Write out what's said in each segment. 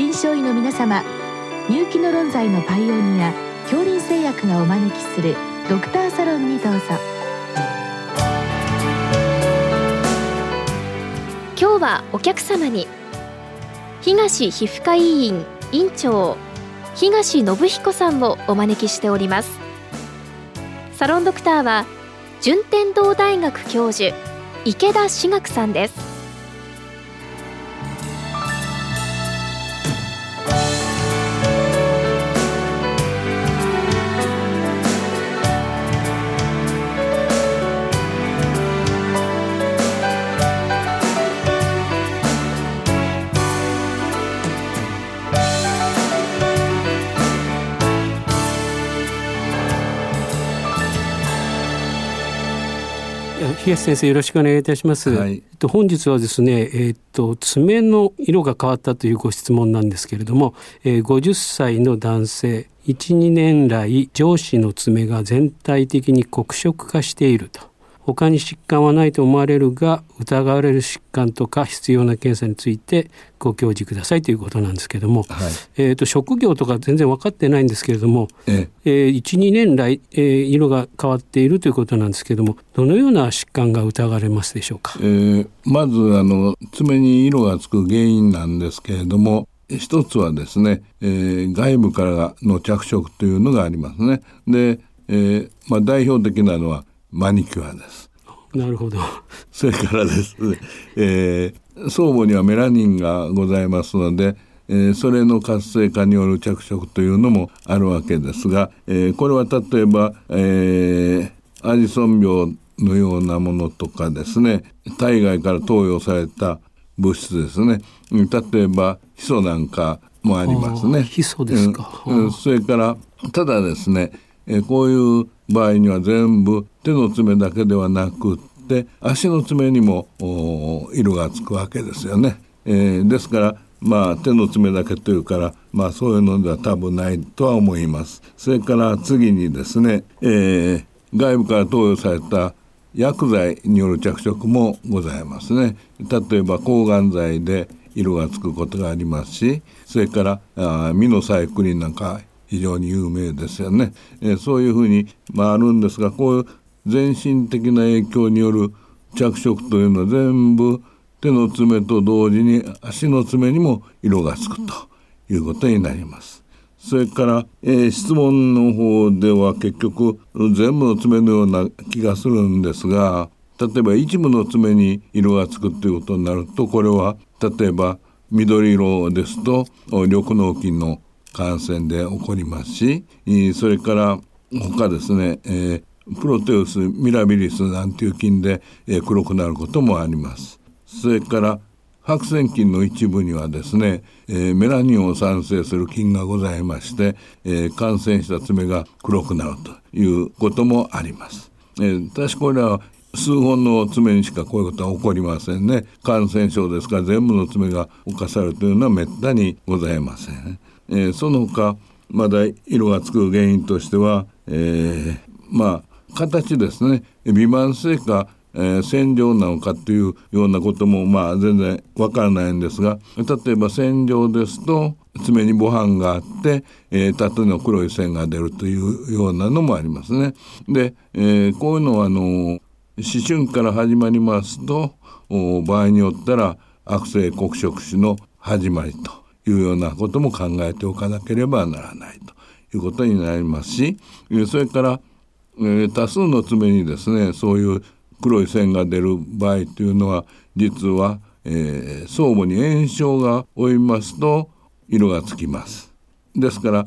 臨床医の皆様入気の論剤のパイオニア恐林製薬がお招きするドクターサロンにどうぞ。今日はお客様に東皮膚科医院院長東信彦さんをお招きしております。サロンドクターは順天堂大学教授池田志学さんです。東先生よろしくお願いいたします。はい、と本日はですね、えー、っと爪の色が変わったというご質問なんですけれども、えー、50歳の男性12年来上司の爪が全体的に黒色化していると他に疾患はないと思われるが疑われる疾患とか必要な検査についてご教示くださいということなんですけれども、はい、えーと、職業とか全然分かってないんですけれども、ええ。ー、12年来、えー、色が変わっているということなんですけれどもどのような疾患が疑われますでしょうか、えー、まずあの爪に色がつく原因なんですけれども一つはですね、えー、外部からの着色というのがありますね。で、えーまあ、代表的なのはマニキュアです。なるほど。それからですね、えー、相母にはメラニンがございますので、えー、それの活性化による着色というのもあるわけですが、えー、これは例えば、えー、アジソン病のようなものとかですね体外から投与された物質ですね例えばヒ素なんかもありますね。ヒ素ですか、うん、それからただですね、えこういう場合には全部手の爪だけではなくって足の爪にも色がつくわけですよね。えー、ですからまあ手の爪だけというからまあそういうのでは多分ないとは思います。それから次にですね、えー、外部から投与された薬剤による着色もございますね。例えば抗がん剤で色がつくことがありますしそれからあミノサイクリンなんか非常に有名ですよね。えー、そういうふうに、まあ、あるんですがこういう全身的な影響による着色というのは全部手の爪と同時に足の爪にも色がつくということになります。それから、えー、質問の方では結局全部の爪のような気がするんですが例えば一部の爪に色がつくということになるとこれは例えば緑色ですと緑脳筋の感染で起こりますしそれから他ですね、えー、プロテウスミラビリスなんていう菌で、黒くなることもあります。それから白癬菌の一部にはですね、えー、メラニンを産生する菌がございまして、え、感染した爪が黒くなるということもあります。えー、確かこれは数本の爪にしかこういうことは起こりませんね。感染症ですから全部の爪が侵されるというのはめったにございません。えー、その他まだ色がつく原因としては、えー、まあ形ですね微慢性か、えー、洗浄なのかというようなこともまあ全然わからないんですが例えば洗浄ですと爪に母斑があって、えー、縦の黒い線が出るというようなのもありますね。で、え、こういうのはあの思春から始まりますと場合によったら悪性黒色腫の始まりというようなことも考えておかなければならないということになりますしそれから、えー、多数の爪にですねそういう黒い線が出る場合というのは実は、えー、相互に炎症が負いますと色がつきます。ですから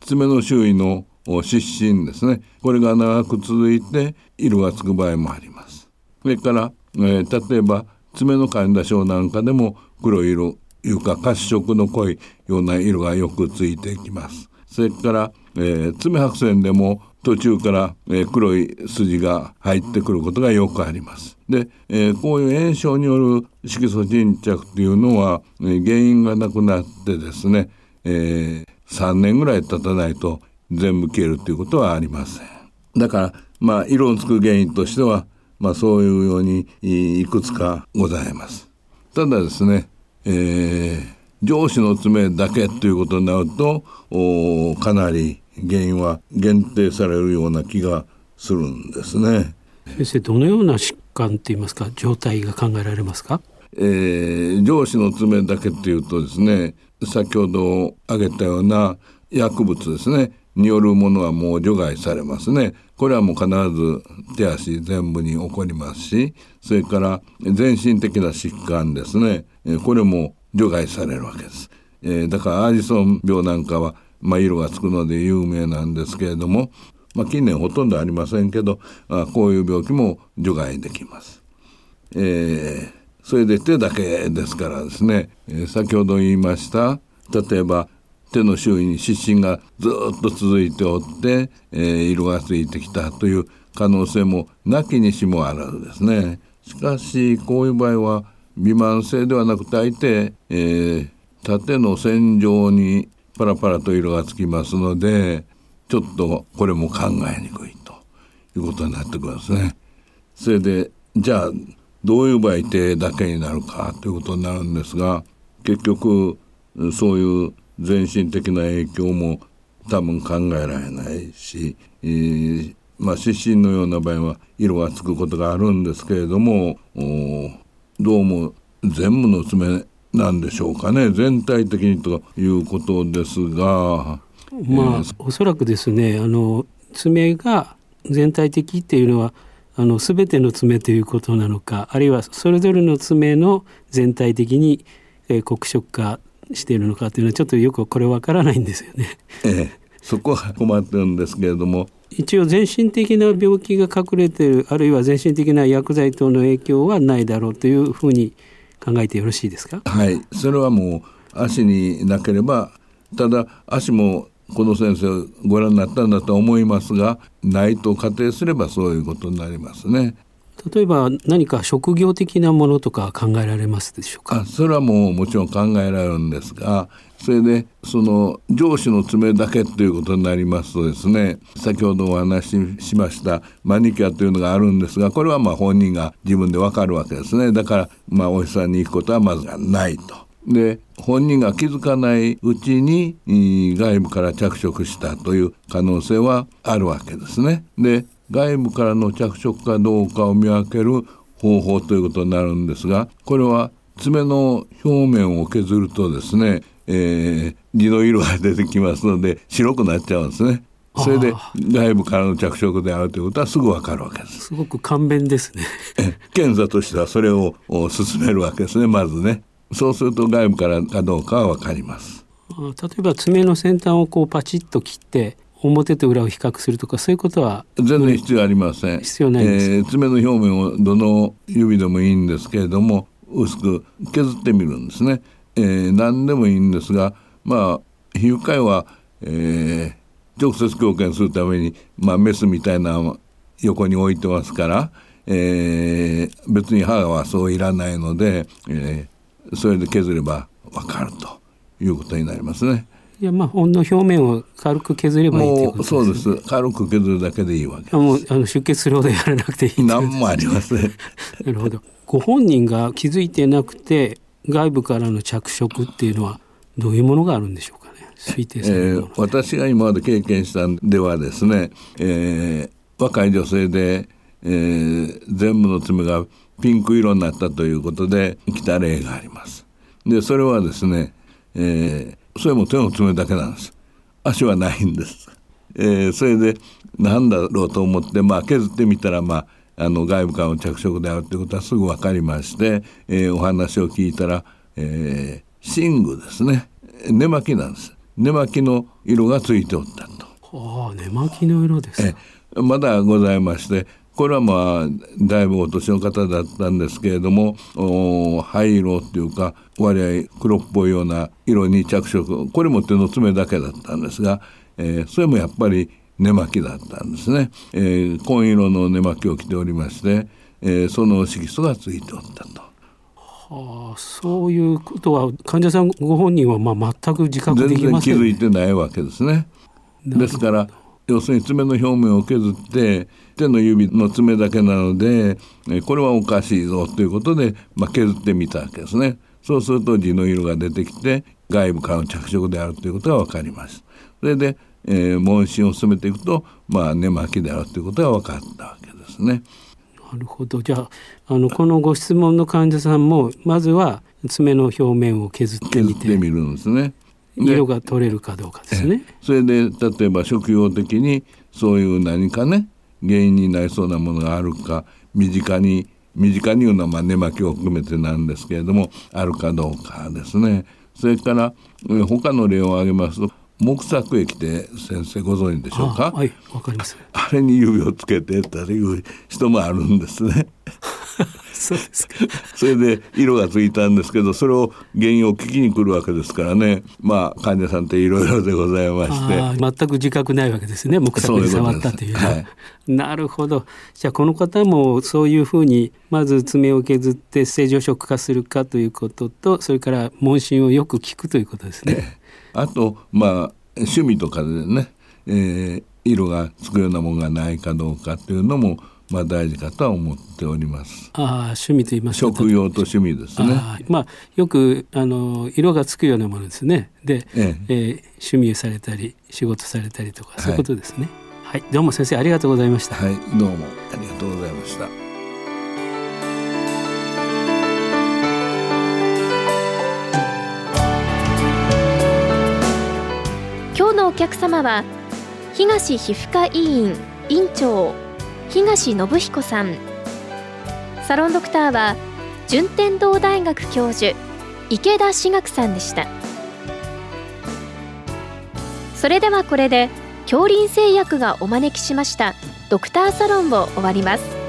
爪の周囲の湿疹ですねこれが長く続いて色がつく場合もあります。それから、えー、例えば爪の患者症なんかでも黒い色いうか褐色の濃いような色がよくついてきます。それから、えー、爪白線でも途中から、えー、黒い筋が入ってくることがよくあります。で、えー、こういう炎症による色素沈着というのは、えー、原因がなくなってですね、えー、3年ぐらい経たないと全部消えるということはありません。だから、まあ、色をつく原因としては、まあ、そういうようにいくつかございます。ただですね、えー、上司の爪だけということになるとかなり原因は限定されるような気がするんですね。先生どのような疾患っていいますか状態が考えられますか、えー、上司の爪だけっていうとですね先ほど挙げたような薬物ですねによるものはもう除外されますね。これはもう必ず手足全部に起こりますし、それから全身的な疾患ですね。これも除外されるわけです。えー、だからアージソン病なんかは、まあ、色がつくので有名なんですけれども、まあ、近年ほとんどありませんけどあこういう病気も除外できます。えー、それで手だけですからですね、えー、先ほど言いました例えば手の周囲に湿疹がずっと続いておって、えー、色がついてきたという可能性もなきにしもあらずですね。しかしこういう場合は微慢性ではなく大抵、えー、縦の線状にパラパラと色がつきますのでちょっとこれも考えにくいということになってくるんですね。それでじゃあどういう場合手だけになるかということになるんですが結局そういう全身的な影響も多分考えられないし、えー、まあ、湿疹のような場合は色がつくことがあるんですけれどもどうも全部の爪なんでしょうかね全体的にということですが。まあ、おそらくですねあの爪が全体的っていうのはあの全ての爪ということなのかあるいはそれぞれの爪の全体的に、えー、黒色化しているのかというのはちょっとよくこれわからないんですよね。ええ、そこは困ってるんですけれども一応全身的な病気が隠れているあるいは全身的な薬剤等の影響はないだろうというふうに考えてよろしいですか？はいそれはもう足になければただ足もこの先生ご覧になったんだと思いますがないと仮定すればそういうことになりますね。例えば何か職業的なものとか考えられますでしょうか？それはもうもちろん考えられるんですがそれでその上司の爪だけということになりますとですね先ほどお話ししましたマニキュアというのがあるんですがこれはまあ本人が自分でわかるわけですねだからまあお医者さんに行くことはまずないと。で本人が気づかないうちに外部から着色したという可能性はあるわけですね。で外部からの着色かどうかを見分ける方法ということになるんですがこれは爪の表面を削るとですね、えー、地の色が出てきますので白くなっちゃうんですね。それで外部からの着色であるということはすぐわかるわけです。すごく簡便ですね。検査としてはそれを進めるわけですね。まずね。そうすると外部からかどうかはわかります。例えば爪の先端をこうパチッと切って表と裏を比較するとかそういうことは全然必要ありません。必要ないです、えー、爪の表面をどの指でもいいんですけれども薄く削ってみるんですね、えー、何でもいいんですがまあ皮膚科医は、えー、直接強検するために、まあ、メスみたいな横に置いてますから、えー、別に歯はそういらないので、えー、それで削れば分かるということになりますね。いやまあほんの表面を軽く削ればいいということです、ね、そうです。軽く削るだけでいいわけもうあの出血するほどやらなくていい何もありません。なるほど。ご本人が気づいてなくて外部からの着色っていうのはどういうものがあるんでしょうかね。推定される、えー、私が今まで経験したんではですね、えー、若い女性で、えー、全部の爪がピンク色になったということで来た例があります。でそれはですね、えーそれも手の爪だけなんです。足はないんです、えー、それで何だろうと思って、まあ、削ってみたら、まあ、あの外部からの着色であるということはすぐ分かりまして、えー、お話を聞いたら、えー、寝具ですね。寝巻きなんです。寝巻きの色がついておったと。ああ寝巻きの色です、え。まだございましてこれはまあだいぶお年の方だったんですけれども灰色っていうか割合黒っぽいような色に着色これも手の爪だけだったんですが、えー、それもやっぱり寝巻きだったんですね、えー、紺色の寝巻きを着ておりまして、えー、その色素がついておったと。はあ、そういうことは患者さんご本人はまあ全く自覚できません、ね、全然気づいてないわけですね。ですから要するに爪の表面を削って手の指の爪だけなのでこれはおかしいぞということで、まあ、削ってみたわけですね。そうすると地の色が出てきて外部からの着色であるということが分かりますそれで、えー、問診を進めていくとまあ根巻きであるということが分かったわけですね。なるほどじゃああのこのご質問の患者さんもまずは爪の表面を削ってみてみるんですね。色が取れるかどうかですね。それで例えば食用的にそういう何かね原因になりそうなものがあるか身近に身近に言うのはまあ根巻きを含めてなんですけれどもあるかどうかですね。それから他の例を挙げますと木作液って先生ご存知でしょうか？はいわかります。あれに指をつけてたりいう人もあるんですね そうですか。それで色がついたんですけどそれを原因を聞きに来るわけですからね。まあ患者さんっていろいろでございまして。全く自覚ないわけですね。木作に触ったというは。い、なるほど。じゃあこの方もそういうふうにまず爪を削って正常食化するかということとそれから問診をよく聞くということですね。あとまあ趣味とかでね、えー、色がつくようなものがないかどうかっていうのもまあ大事かとは思っております。ああ趣味と言います食用と趣味ですね。まあよくあの色がつくようなものですね。で、えええー、趣味をされたり仕事されたりとかそういうことですね。はい、はい、どうも先生ありがとうございました。はいどうもありがとうございました。今日のお客様は東皮膚科医院院長東信彦さん。サロンドクターは順天堂大学教授池田志学さんでした。それではこれで恐林製薬がお招きしましたドクターサロンを終わります。